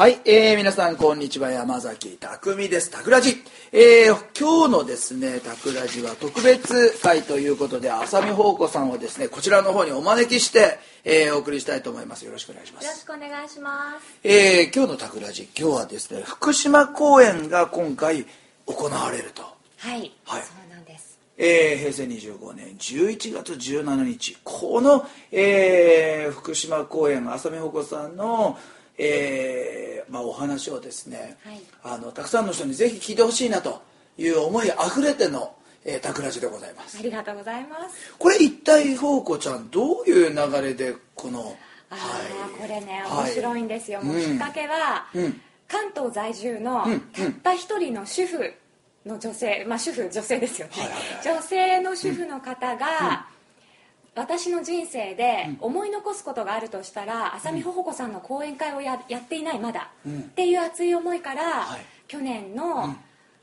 はい、えー、皆さんこんにちは。山崎匠です。タクラジ、えー、今日のですねタクラジは特別会ということで浅見宝子さんをですねこちらの方にお招きして、えー、お送りしたいと思います。よろしくお願いしまよろすしくお願いします。えー、今日のタクラジ。今日はですね福島公演が今回行われると。はい。はい。そうなんです。えー平成25年11月17日。この、えー福島公演浅見穂子さんの、えーまあ、お話をですね、はいあのたくさんの人にぜひ聞いてほしいなという思いあふれての、えー、タクラジでございますありがとうございます。これ一体宝子ちゃんどういう流れでこのああ、これね、はい面白いんですよ。もううんきっかけは、うん関東在住のうんたった一人の主婦の女性、まあ主婦女性ですよね。はいはいはい女性の主婦の方が。私の人生で思い残すことがあるとしたら浅見穂子さんの講演会をややっていないまだ、うん。っていう熱い思いから、はい。去年の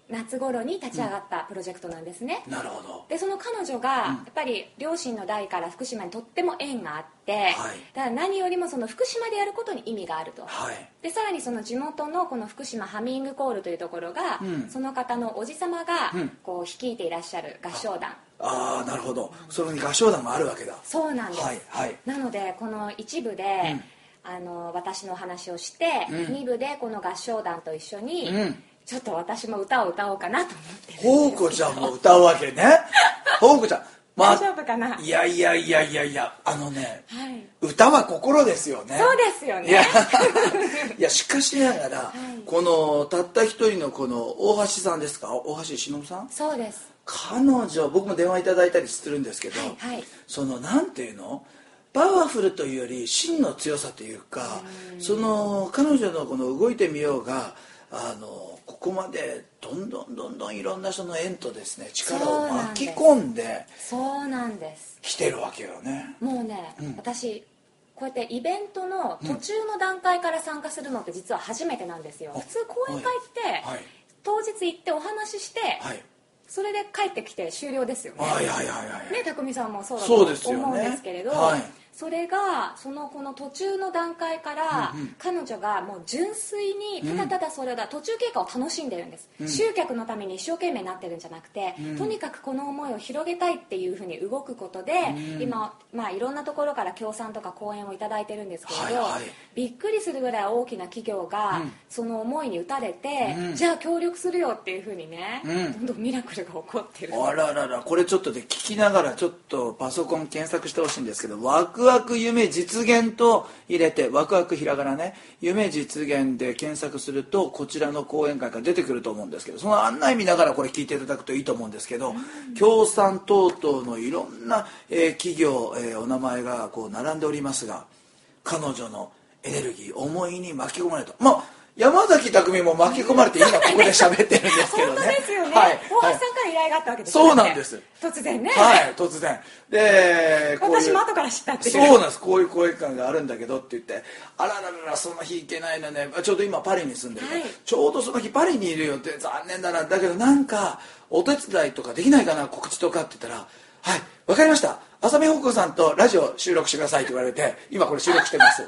夏頃に立ち上がったプロジェクトなんですね、なるほど。でその彼女がやっぱり両親の代から福島にとっても縁があって、だから何よりもその福島でやることに意味があると、はい。でさらにその地元のこの福島ハミングコールというところが、うん。その方のおじ様がうん。こう率いていらっしゃる合唱団ああなるほど。そこに合唱団があるわけだ。そうなんです、はいはい。なのでこの一部で、うん。あの私のお話をして、うん。二部でこの合唱団と一緒に、うん。ちょっと私も歌を歌おうかなと思ってるんです宝子ちゃんも歌うわけね。宝子ちゃん。ま大丈夫かな？いやいやいやいやいやあのねはい。歌は心ですよね。そうですよね。いやしかしながら、い。このたった一人のこの大橋さんですか？大橋忍さん？そうです彼女僕も電話いただいたりするんですけど、はいはい。そのなんていうの？パワフルというより真の強さというかその彼女のこの動いてみようがあのここまでどんどんどんどんいろんな人の縁とですね力を巻き込んでそうなんです。きてるわけよね。もうね、うん。私こうやってイベントの途中の段階から参加するのって実は初めてなんですよ、あ普通講演会って、はい。当日行ってお話しして、はいそれで帰ってきて終了ですよね。はいはいはいはい。ね匠さんもそうだと思うんですけれど。はいそれがそのこの途中の段階から、彼女がもう純粋にただただそれだ、途中経過を楽しんでるんです、うん。集客のために一生懸命になってるんじゃなくて、うん。とにかくこの思いを広げたいっていうふうに動くことで、うん。今、まあ、いろんなところから協賛とか講演をいただいてるんですけれど、はいはい。びっくりするぐらい大きな企業が、うん。その思いに打たれて、うん。じゃあ協力するよっていうふうにね、うん。どんどんミラクルが起こってる。あらららこれちょっとで聞きながらちょっとパソコン検索してほしいんですけどワクワク夢実現と入れてワクワクひらがなね。夢実現で検索するとこちらの講演会が出てくると思うんですけどその案内見ながらこれ聞いていただくといいと思うんですけど協賛等々のいろんな、えー企業、えーお名前がこう並んでおりますが彼女のエネルギー思いに巻き込まれた。まあ山崎匠も巻き込まれて今ここで喋ってるんですけどね。本当ですよね、はい。大橋さんはいがあったわけですそうなんです。突然ね、はい突然。でこういう私も後から知ったっていう。そうなんです。こういう講演会があるんだけどって言って。あららららその日行けないのね。ちょうど今パリに住んでるから、はい。ちょうどその日パリにいるよって残念だな。だけどなんかお手伝いとかできないかな告知とかって言ったら「はいわかりました。浅見穂子さんとラジオ収録してください」って言われて今これ収録してます。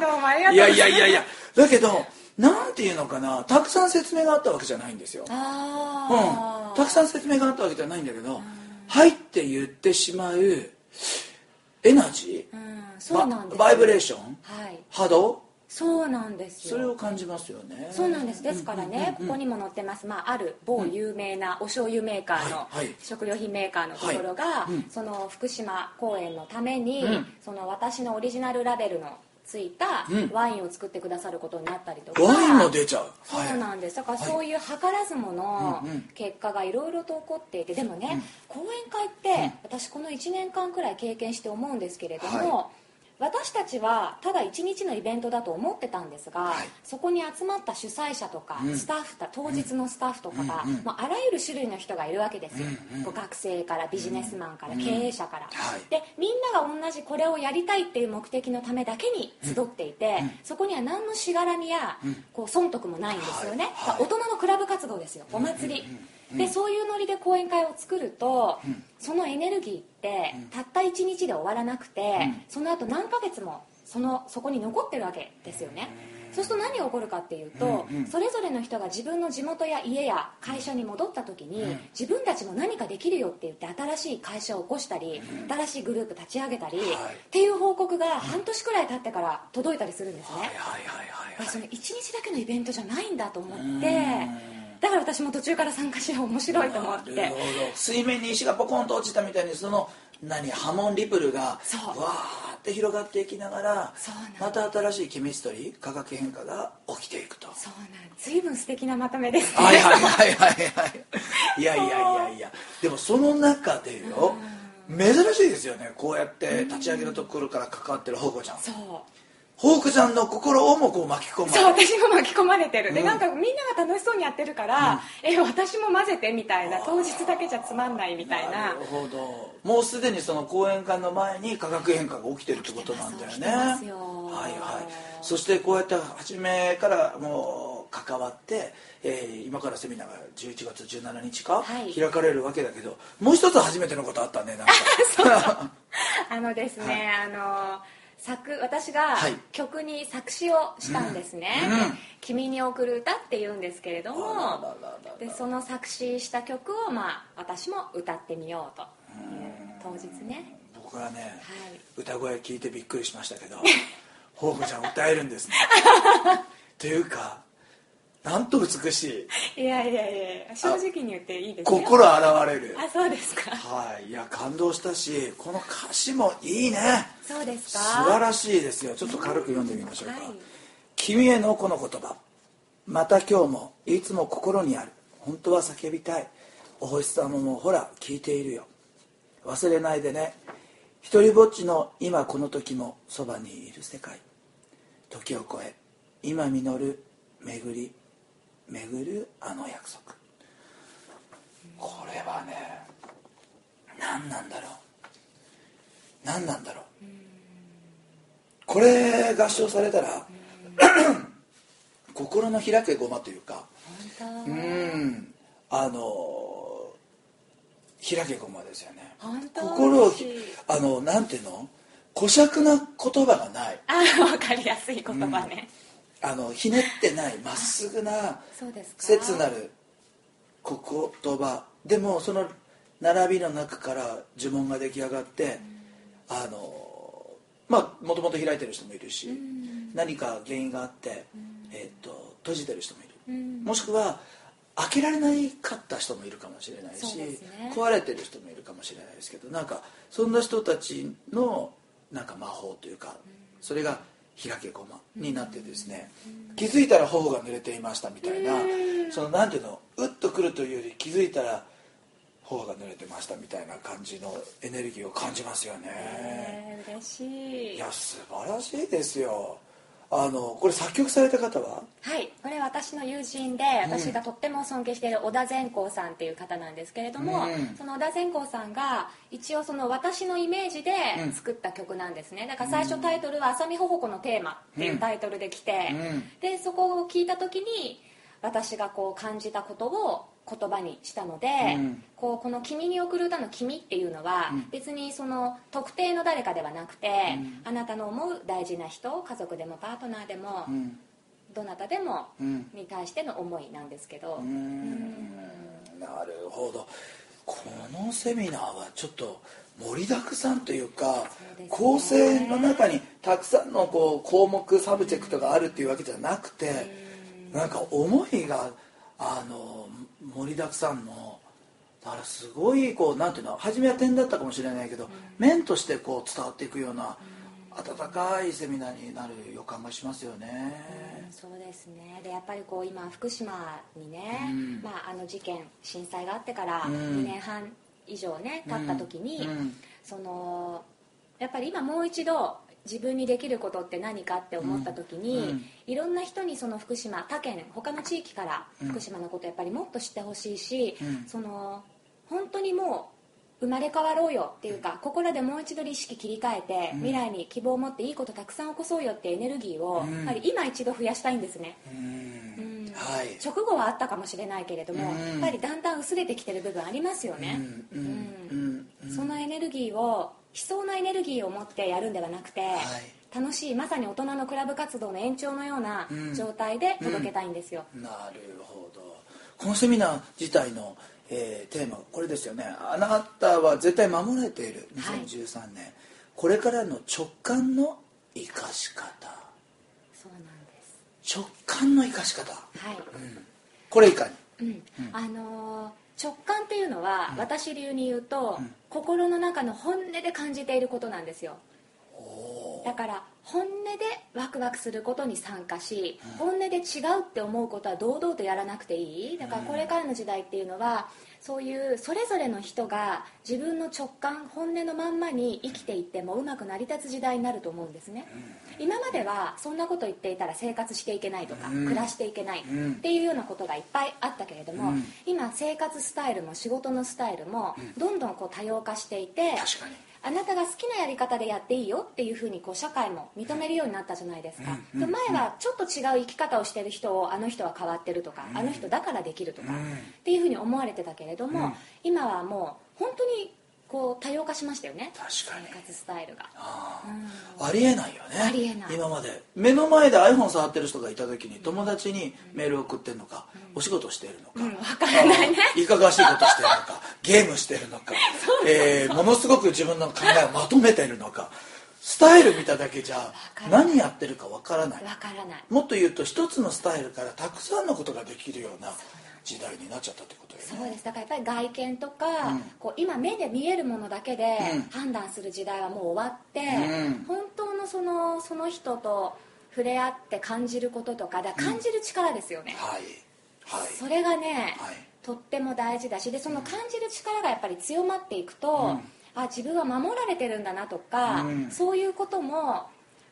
どうもありがとういやございます。いやいやいや。だけどなんていうのかなたくさん説明があったわけじゃないんですよ。あうん、たくさん説明があったわけじゃないんだけど「はい」って言ってしまうエナジー、ババイブレーションはい。波動そうなんですよ。それを感じますよね。そうなんです。ですからね、ここにも載ってます、まあ、ある某有名なお醤油メーカーの、食料品メーカーのところが、その福島公演のために、うん。その私のオリジナルラベルのついたうん。ワインを作ってくださることになったりとか、ワインも出ちゃう。そうなんです。だからそういう図らずものうんうん結果がいろいろと起こっていてでもね、講演会って私この1年間くらい経験して思うんですけれども、は私たちはただ1日のイベントだと思ってたんですが、はい。そこに集まった主催者とかうん。スタッフた当日のスタッフとかが、うん。あらゆる種類の人がいるわけですよ、うん学生からビジネスマンからうん。経営者から、はい。でみんなが同じこれをやりたいっていう目的のためだけに集っていて、そこには何のしがらみや、うん。こう損得もないんですよね、はい。はい。大人のクラブ活動ですよ。お祭り、でそういうノリで講演会を作ると、ん。そのエネルギーって、たった1日で終わらなくて、うん。その後何ヶ月もそのそこに残ってるわけですよね。そうすると何が起こるかっていうと、それぞれの人が自分の地元や家や会社に戻った時に、自分たちも何かできるよって言って新しい会社を起こしたり、新しいグループ立ち上げたり、っていう報告が半年くらい経ってから届いたりするんですね、はいはいはいはい。その1日だけのイベントじゃないんだと思ってだから私も途中から参加しよう面白いと思って。なるほど。水面に石がポコンと落ちたみたいにその何波紋リプルがそう。わーって広がっていきながらまた新しいケミストリー化学変化が起きていくと。そうなん随分素敵なまとめですね。はいはいはいはい。はいいやいやいや。いやでもその中でよ珍しいですよね。こうやって立ち上げのところから関わってるホーコちゃん。そうホークちゃんの心をもこう巻き込まそうれ私も巻き込まれてる、でなんかみんなが楽しそうにやってるから、え私も混ぜてみたいな当日だけじゃつまんないみたいな。なるほど。もうすでにその講演会の前に化学変化が起きてるってことなんだよね。はいはい。そしてこうやって初めからもう関わって、えー今からセミナーが11月17日か、はい。開かれるわけだけどもう一つ初めてのことあったねなんか。あのですね、あの作私がはい。曲に作詞をしたんですね「うん。うんで君に送る歌」っていうんですけれどもでその作詞した曲を、まあ、私も歌ってみようと。いう当日ね。僕はね、はい。歌声聞いてびっくりしましたけど ホークちゃん歌えるんですね。というかなんと美しい。いやいやいや正直に言っていいですよ。心洗われる。あそうですか。はい。いや感動したしこの歌詞もいいね。そうです素か晴らしいですよ。ちょっと軽く読んでみましょうか、はい。君へのこの言葉。また今日もいつも心にある。本当は叫びたい。お星様もほら聞いているよ。忘れないでね。一人ぼっちの今この時もそばにいる世界。時を超え今実る巡り巡るあの約束。これはね何なんだろう。何なんだろう。これ合唱されたら心の開けごまというか本うん。あの開けごまですよね。心をあのなんていうの？小尺な言葉がない。あ分かりやすい言葉ね、あのひねってないまっすぐな切なる言葉。でもその並びの中から呪文が出来上がって、あのまあもともと開いてる人もいるし、何か原因があって、えー、と閉じてる人もいる、もしくは開けられないかった人もいるかもしれないし、ね。壊れてる人もいるかもしれないですけどなんかそんな人たちのなんか魔法というか、それが開けごまになってですね、気づいたら頬が濡れていましたみたいな、そのなんていうのうっとくるというより気づいたら頬が濡れてましたみたいな感じのエネルギーを感じますよね、えー、嬉しい。いや素晴らしいですよあのこれ作曲された方は？はいこれ私の友人で私がとっても尊敬している小田善光さんっていう方なんですけれども、うん。その小田善光さんが一応その私のイメージで作った曲なんですね。だから最初タイトルは「浅見ほほこのテーマ」っていうタイトルで来て、うん。でそこを聞いた時に私がこう感じたことを言葉にしたので、うん。こうこの「君に送る歌」の「君」っていうのは、別にその特定の誰かではなくて、あなたの思う大事な人家族でもパートナーでも、うん。どなたでも、うん。に対しての思いなんですけど、なるほど。このセミナーはちょっと盛りだくさんというかね。構成の中にたくさんのこう項目 subject があるっていうわけじゃなくてなんか思いがあの盛りだくさんのだからすごいこうなんていうの初めは点だったかもしれないけど面としてこう伝わっていくような温かいセミナーになる予感がしますよね。そうですね。でやっぱりこう今福島にね、うん。まあ、あの事件震災があってからうん。2年半以上ね経った時に、うん。そのやっぱり今もう一度自分にできることって何かって思った時に、うん。うん。いろんな人にその福島他県他の地域から福島のことやっぱりもっと知ってほしいし、うん。その本当にもう生まれ変わろうよっていうかここらでもう一度意識切り替えて、未来に希望を持っていいことたくさん起こそうよってエネルギーを、うん。やっぱり今一度増やしたいんですね、はい。直後はあったかもしれないけれども、うん。やっぱりだんだん薄れてきてる部分ありますよね、うん。うん。うん。そのエネルギーを悲壮なエネルギーを持ってやるんではなくて、楽しいまさに大人のクラブ活動の延長のような状態で届けたいんですよ、なるほど。このセミナー自体の、えーテーマこれですよね。あなたは絶対守られている。はい。2013年、これからの直感の生かし方。そうなんです。直感の生かし方。はい、これいかに？うん。あのー直感っていうのは、私流に言うと、心の中の本音で感じていることなんですよだから本音でワクワクすることに参加し、本音で違うって思うことは堂々とやらなくていい。だからこれからの時代っていうのはそういうそれぞれの人が自分の直感本音のまんまに生きていってもうまく成り立つ時代になると思うんですね、今まではそんなこと言っていたら生活していけないとか、暮らしていけないっていうようなことがいっぱいあったけれども、今生活スタイルも仕事のスタイルもどんどんこう多様化していて、確かにあなたが好きなやり方でやっていいよっていうふうにこう社会も認めるようになったじゃないですか、で前はちょっと違う生き方をしてる人をあの人は変わってるとか、あの人だからできるとか、っていうふうに思われてたけれども、今はもう本当にこう多様化しましたよね。確かに。生活スタイルが。あありえないよね。ありえない。今まで。目の前で iPhone 触ってる人がいた時に友達にメールを送ってるのか、お仕事してるのか、うんわからないね。いかがわしいことしてるのか ゲームしてるのかえーものすごく自分の考えをまとめてるのかスタイル見ただけじゃ何やってるかわからない。わからない。もっと言うと一つのスタイルからたくさんのことができるような時代になっちゃったってことよね。そうです。だからやっぱり外見とか、こう今目で見えるものだけで判断する時代はもう終わって、うん。本当のそのその人と触れ合って感じることとかだから感じる力ですよね、はい。はい。それがね、はい。とっても大事だしでその感じる力がやっぱり強まっていくと、あ自分は守られてるんだなとか、うん。そういうことも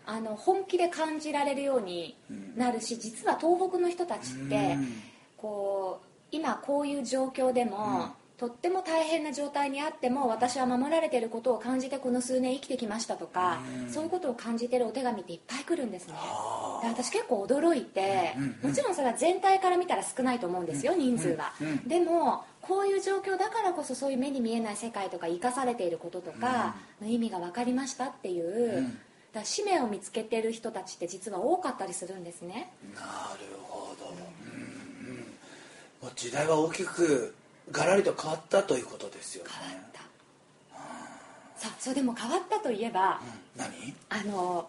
あの本気で感じられるようになるし、実は東北の人たちって、うんこう今こういう状況でも、とっても大変な状態にあっても私は守られていることを感じてこの数年生きてきましたとか、そういうことを感じてるお手紙っていっぱい来るんですね。あ。で私結構驚いて、もちろんそれは全体から見たら少ないと思うんですよ、人数は、でもこういう状況だからこそそういう目に見えない世界とか生かされていることとかの意味が分かりましたっていう、だから使命を見つけてる人たちって実は多かったりするんですね。なるほど、時代は大きくガラリと変わったということですよね。変わった。さあそれでも変わったといえば、何？あの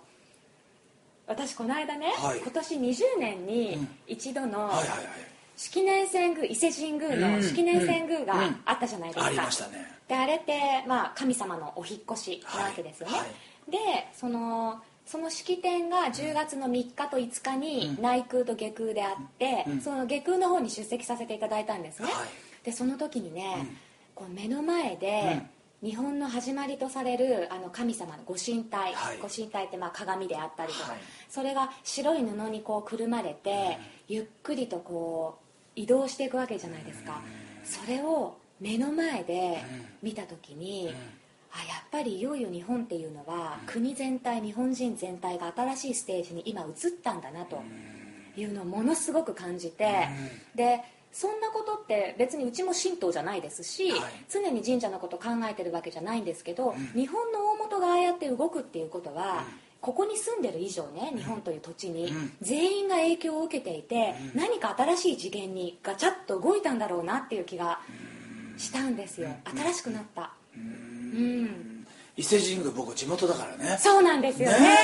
私この間ね、はい。今年20年に一度のはいはいはい。式年遷宮伊勢神宮うん。の式年遷宮うん。があったじゃないですか、ありましたね。であれって、まあ、神様のお引っ越しなわけですよね、はい。はい。でそのその式典が10月の3日と5日に内宮と下宮であって、その下宮の方に出席させていただいたんですね、はい。でその時にね、こう目の前で、日本の始まりとされるあの神様のご神体、はい。ご神体ってまあ鏡であったりとか、はい。それが白い布にこうくるまれて、ゆっくりとこう移動していくわけじゃないですか、それを目の前で見た時に、あやっぱりいよいよ日本っていうのは、国全体日本人全体が新しいステージに今移ったんだなというのをものすごく感じて、でそんなことって別にうちも神道じゃないですし、はい。常に神社のこと考えてるわけじゃないんですけど、日本の大元がああやって動くっていうことは、ここに住んでる以上ね日本という土地に、全員が影響を受けていて、何か新しい次元にガチャッと動いたんだろうなっていう気がしたんですよ。新しくなった。うん伊勢神宮僕地元だからね。そうなんですよね。ね。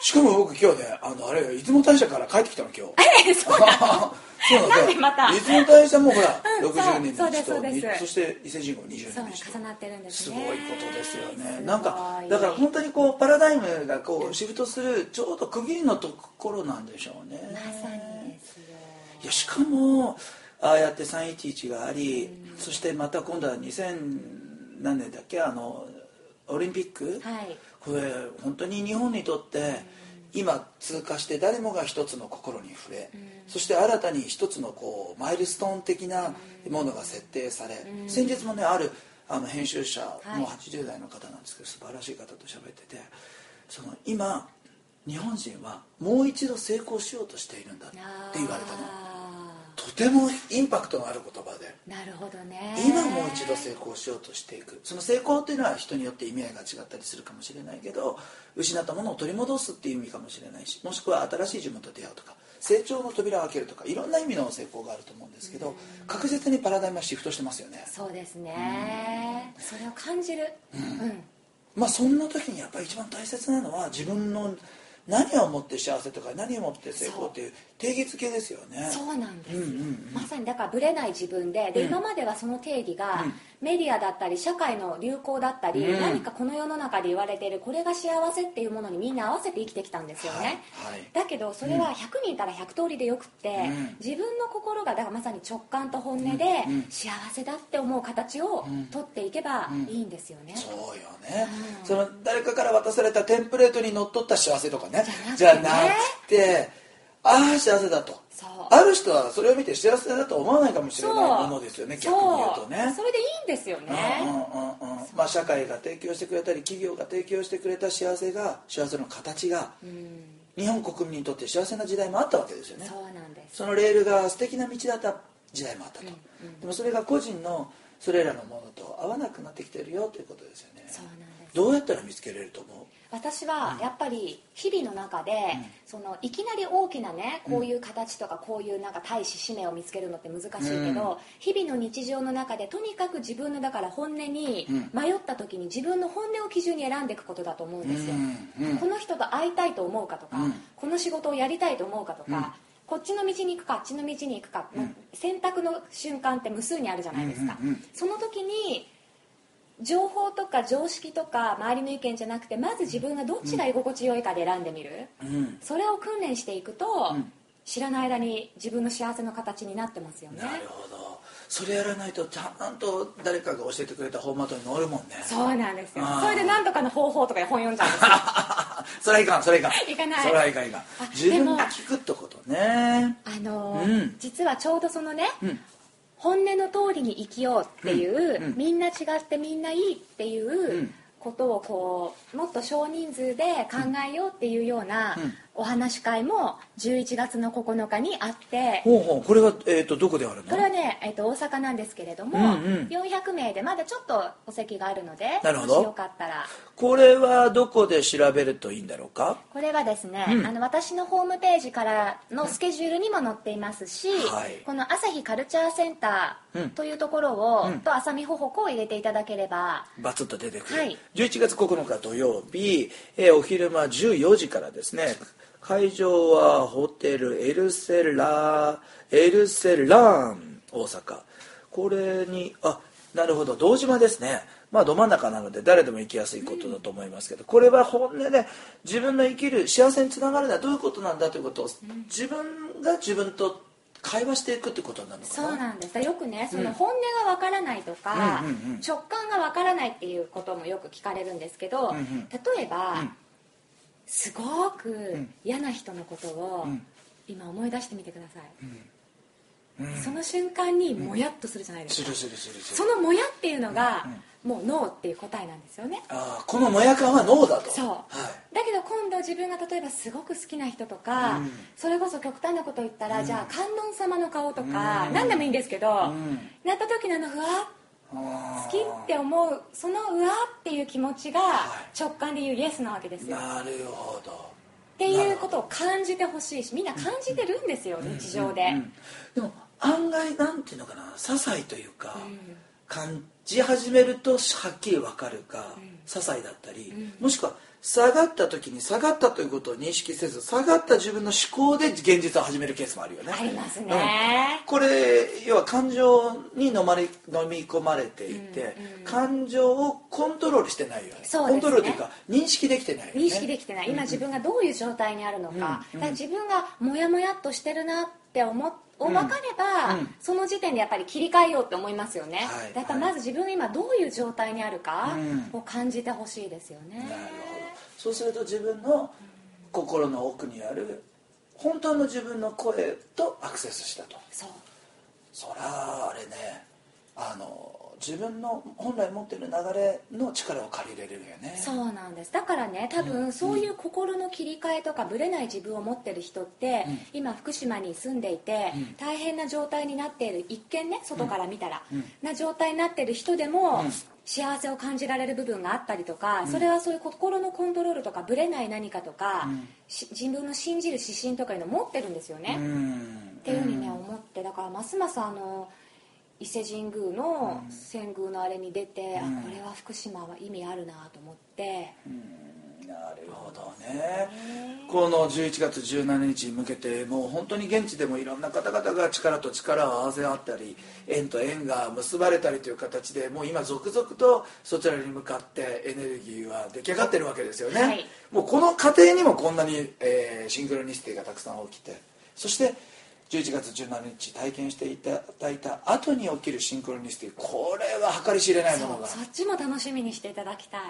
しかも僕今日ねあのあれ出雲大社から帰ってきたの今日。えそうなの？そうなんでまた？出雲大社もほら、うん60年そうの日とそうです。そして伊勢神宮も20そう年の日と重なってるんですすねごいことですよね。なんかだから本当にこうパラダイムがこうシフトするちょうど区切りのところなんでしょうね。まさにですよ。いやしかもああやって311があり、そしてまた今度は2000何年だっけ？あのオリンピック、はい。これ本当に日本にとって今通過して誰もが一つの心に触れ、そして新たに一つのこうマイルストーン的なものが設定され、先日もねあるあの編集者はい。もう80代の方なんですけど素晴らしい方と喋っててその今日本人はもう一度成功しようとしているんだって言われたの。あととてもインパクトのある言葉でなるほどね。今もう一度成功しようとしていく。その成功っていうのは人によって意味合いが違ったりするかもしれないけど失ったものを取り戻すっていう意味かもしれないしもしくは新しい自分と出会うとか成長の扉を開けるとかいろんな意味の成功があると思うんですけど確実にパラダイムはシフトしてますよね。そうですね。それを感じる。うん。まあそんな時にやっぱり一番大切なのは自分の何をもって幸せとか何をもって成功っていう定義づけですよね。そうなんですよ、うんうんうん。まさにだからブレない自分でで、うん。今まではその定義が、うんメディアだったり社会の流行だったり、うん。何かこの世の中で言われているこれが幸せっていうものにみんな合わせて生きてきたんですよね、はいはい。だけどそれは100人いたら100通りでよくって、うん。自分の心がだからまさに直感と本音で幸せだって思う形をうん。取っていけばうん。いいんですよね、そうよね、うん。その誰かから渡されたテンプレートにのっとった幸せとかね。じゃなくてああ幸せだとある人はそれを見て幸せだと思わないかもしれないものですよね逆に言うとね。それでいいんですよね、うんうんうん。うんまあ、社会が提供してくれたり企業が提供してくれた幸せが幸せの形がうん。日本国民にとって幸せな時代もあったわけですよね。そうなんです。そのレールが素敵な道だった時代もあったと、うんうん。でもそれが個人のそれらのものと合わなくなってきてるよということですよね。そうなんですどうやったら見つけれると思う？私はやっぱり日々の中で、そのいきなり大きなねこういう形とかこういうなんか大使使命を見つけるのって難しいけど、うん。日々の日常の中でとにかく自分のだから本音にうん。迷った時に自分の本音を基準に選んでいくことだと思うんですよ、この人と会いたいと思うかとか、うん。この仕事をやりたいと思うかとか、うん。こっちの道に行くかあっちの道に行くか、選択の瞬間って無数にあるじゃないですか、その時に情報とか常識とか周りの意見じゃなくてまず自分がどっちが居心地よいかで選んでみる、うん。それを訓練していくと、うん。知らない間に自分の幸せの形になってますよね。なるほど。それやらないとちゃんと誰かが教えてくれたフォーマットに乗るもんね。そうなんですよ。それで何とかの方法とかで本読んじゃうんですよ。それはいかんそれはいかん。いかない。それはいかんいかん。あ自分が聞くってことね。あのーうん。実はちょうどそのね、うん本音の通りに生きようっていう、うんうん。みんな違ってみんないいっていううんことをこうもっと少人数で考えようっていうようなうんお話し会も11月の9日にあってほうほうこれは、えー、とどこであるの？これはね、えっと大阪なんですけれども、うんうん。400名でまだちょっとお席があるのでなるほど。よかったら。これはどこで調べるといいんだろうか？これはですね、うん。あの私のホームページからのスケジュールにも載っていますし、はい。この朝日カルチャーセンタうん。ーというところを、うん。と朝見ほほこを入れていただければバツッと出てくる、はい。11月9日土曜日、えーお昼間14時からですね会場はホテルエルセラエルセラン大阪。これにあなるほど。堂島ですね。まあど真ん中なので誰でも行きやすいことだと思いますけど、これは本音で自分の生きる幸せにつながるのはどういうことなんだということを自分が自分と会話していくってことなのかな？そうなんです。よくねその本音がわからないとか、直感がわからないっていうこともよく聞かれるんですけど、うんうん。例えば、うんすごく嫌な人のことを、うん。今思い出してみてください、うん。その瞬間にもやっとするじゃないですか、そのもやっていうのが、もうノーっていう答えなんですよね。ああこのもやかんはノーだと。そう。はい。だけど今度自分が例えばすごく好きな人とか、うん。それこそ極端なこと言ったら、じゃあ観音様の顔とか、うん。何でもいいんですけど、ん。なった時のあのふわっ好好きって思うそのうわっていう気持ちがはい。直感で言うイエスなわけですよ。っなるほど。ていうことを感じてほしいしみんな感じてるんですよ日常で、うん。でも案外なんていうのかな些細というか、感じ始めるとはっきり分かるか、些細だったり、もしくは下がった時に下がったということを認識せず下がった自分の思考で現実を始めるケースもあるよね。ありますね、これ要は感情に飲まれ飲み込まれていて、感情をコントロールしてないよね。ね。コントロールというか認識できてないよね。認識できてない。今自分がどういう状態にあるのか,、だから自分がモヤモヤっとしてるなって思っ分かれば、うん。その時点でやっぱり切り替えようって思いますよね、はい。やっぱまず自分が今どういう状態にあるかうん。を感じてほしいですよね、なるほどそうすると自分の心の奥にある本当の自分の声とアクセスしたと。そう。そらあれねあの自分の本来持ってる流れの力を借りれるよね。そうなんです。だからね多分そういう心の切り替えとかぶれない自分を持ってる人って、うん。今福島に住んでいて、うん。大変な状態になっている一見ね外から見たら、うん。な状態になっている人でも、うん幸せを感じられる部分があったりとか、それはそういう心のコントロールとかぶれない何かとか、自分の信じる指針とかいうのを持ってるんですよね、うん。っていうふうにね思ってだからますますあの伊勢神宮の遷宮のあれに出て、うん。あこれは福島は意味あるなと思って、なるほどね。この11月17日に向けてもう本当に現地でもいろんな方々が力と力を合わせ合ったり縁と縁が結ばれたりという形でもう今続々とそちらに向かってエネルギーは出来上がってるわけですよね、はい。もうこの過程にもこんなに、えーシンクロニシティがたくさん起きて。そして11月17日体験していただいた後に起きるシンクロニシティ。これは計り知れないものがそっちも楽しみにしていただきたい、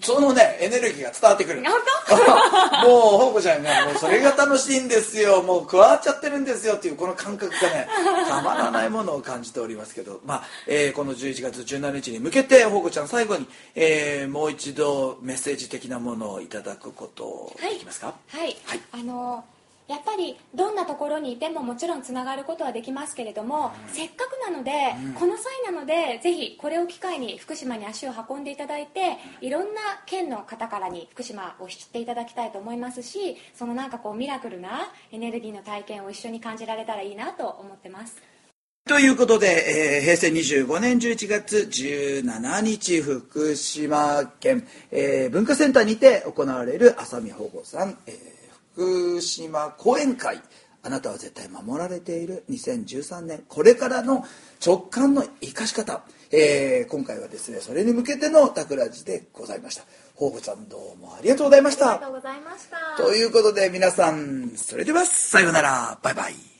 そのねエネルギーが伝わってくる。本 もうほうこちゃんねもうそれが楽しいんですよ。もう加わっちゃってるんですよっていうこの感覚がね たまらないものを感じておりますけど、まあえーこの11月17日に向けてほうこちゃん最後に、えーもう一度メッセージ的なものをいただくことはい。できますか、はい、はい。あのやっぱりどんなところにいてももちろんつながることはできますけれども、せっかくなので、この際なのでぜひこれを機会に福島に足を運んでいただいていろんな県の方からに福島を知っていただきたいと思いますしそのなんかこうミラクルなエネルギーの体験を一緒に感じられたらいいなと思ってます。ということで、えー平成25年11月17日福島県、えー文化センターにて行われる浅見保護さん、えー福島講演会。あなたは絶対守られている。2013年。これからの直感の生かし方、えー今回はですねそれに向けての桜地でございました。保護さんどうもありがとうございました。ありがとうございました。ということで皆さんそれではさようなら。バイバイ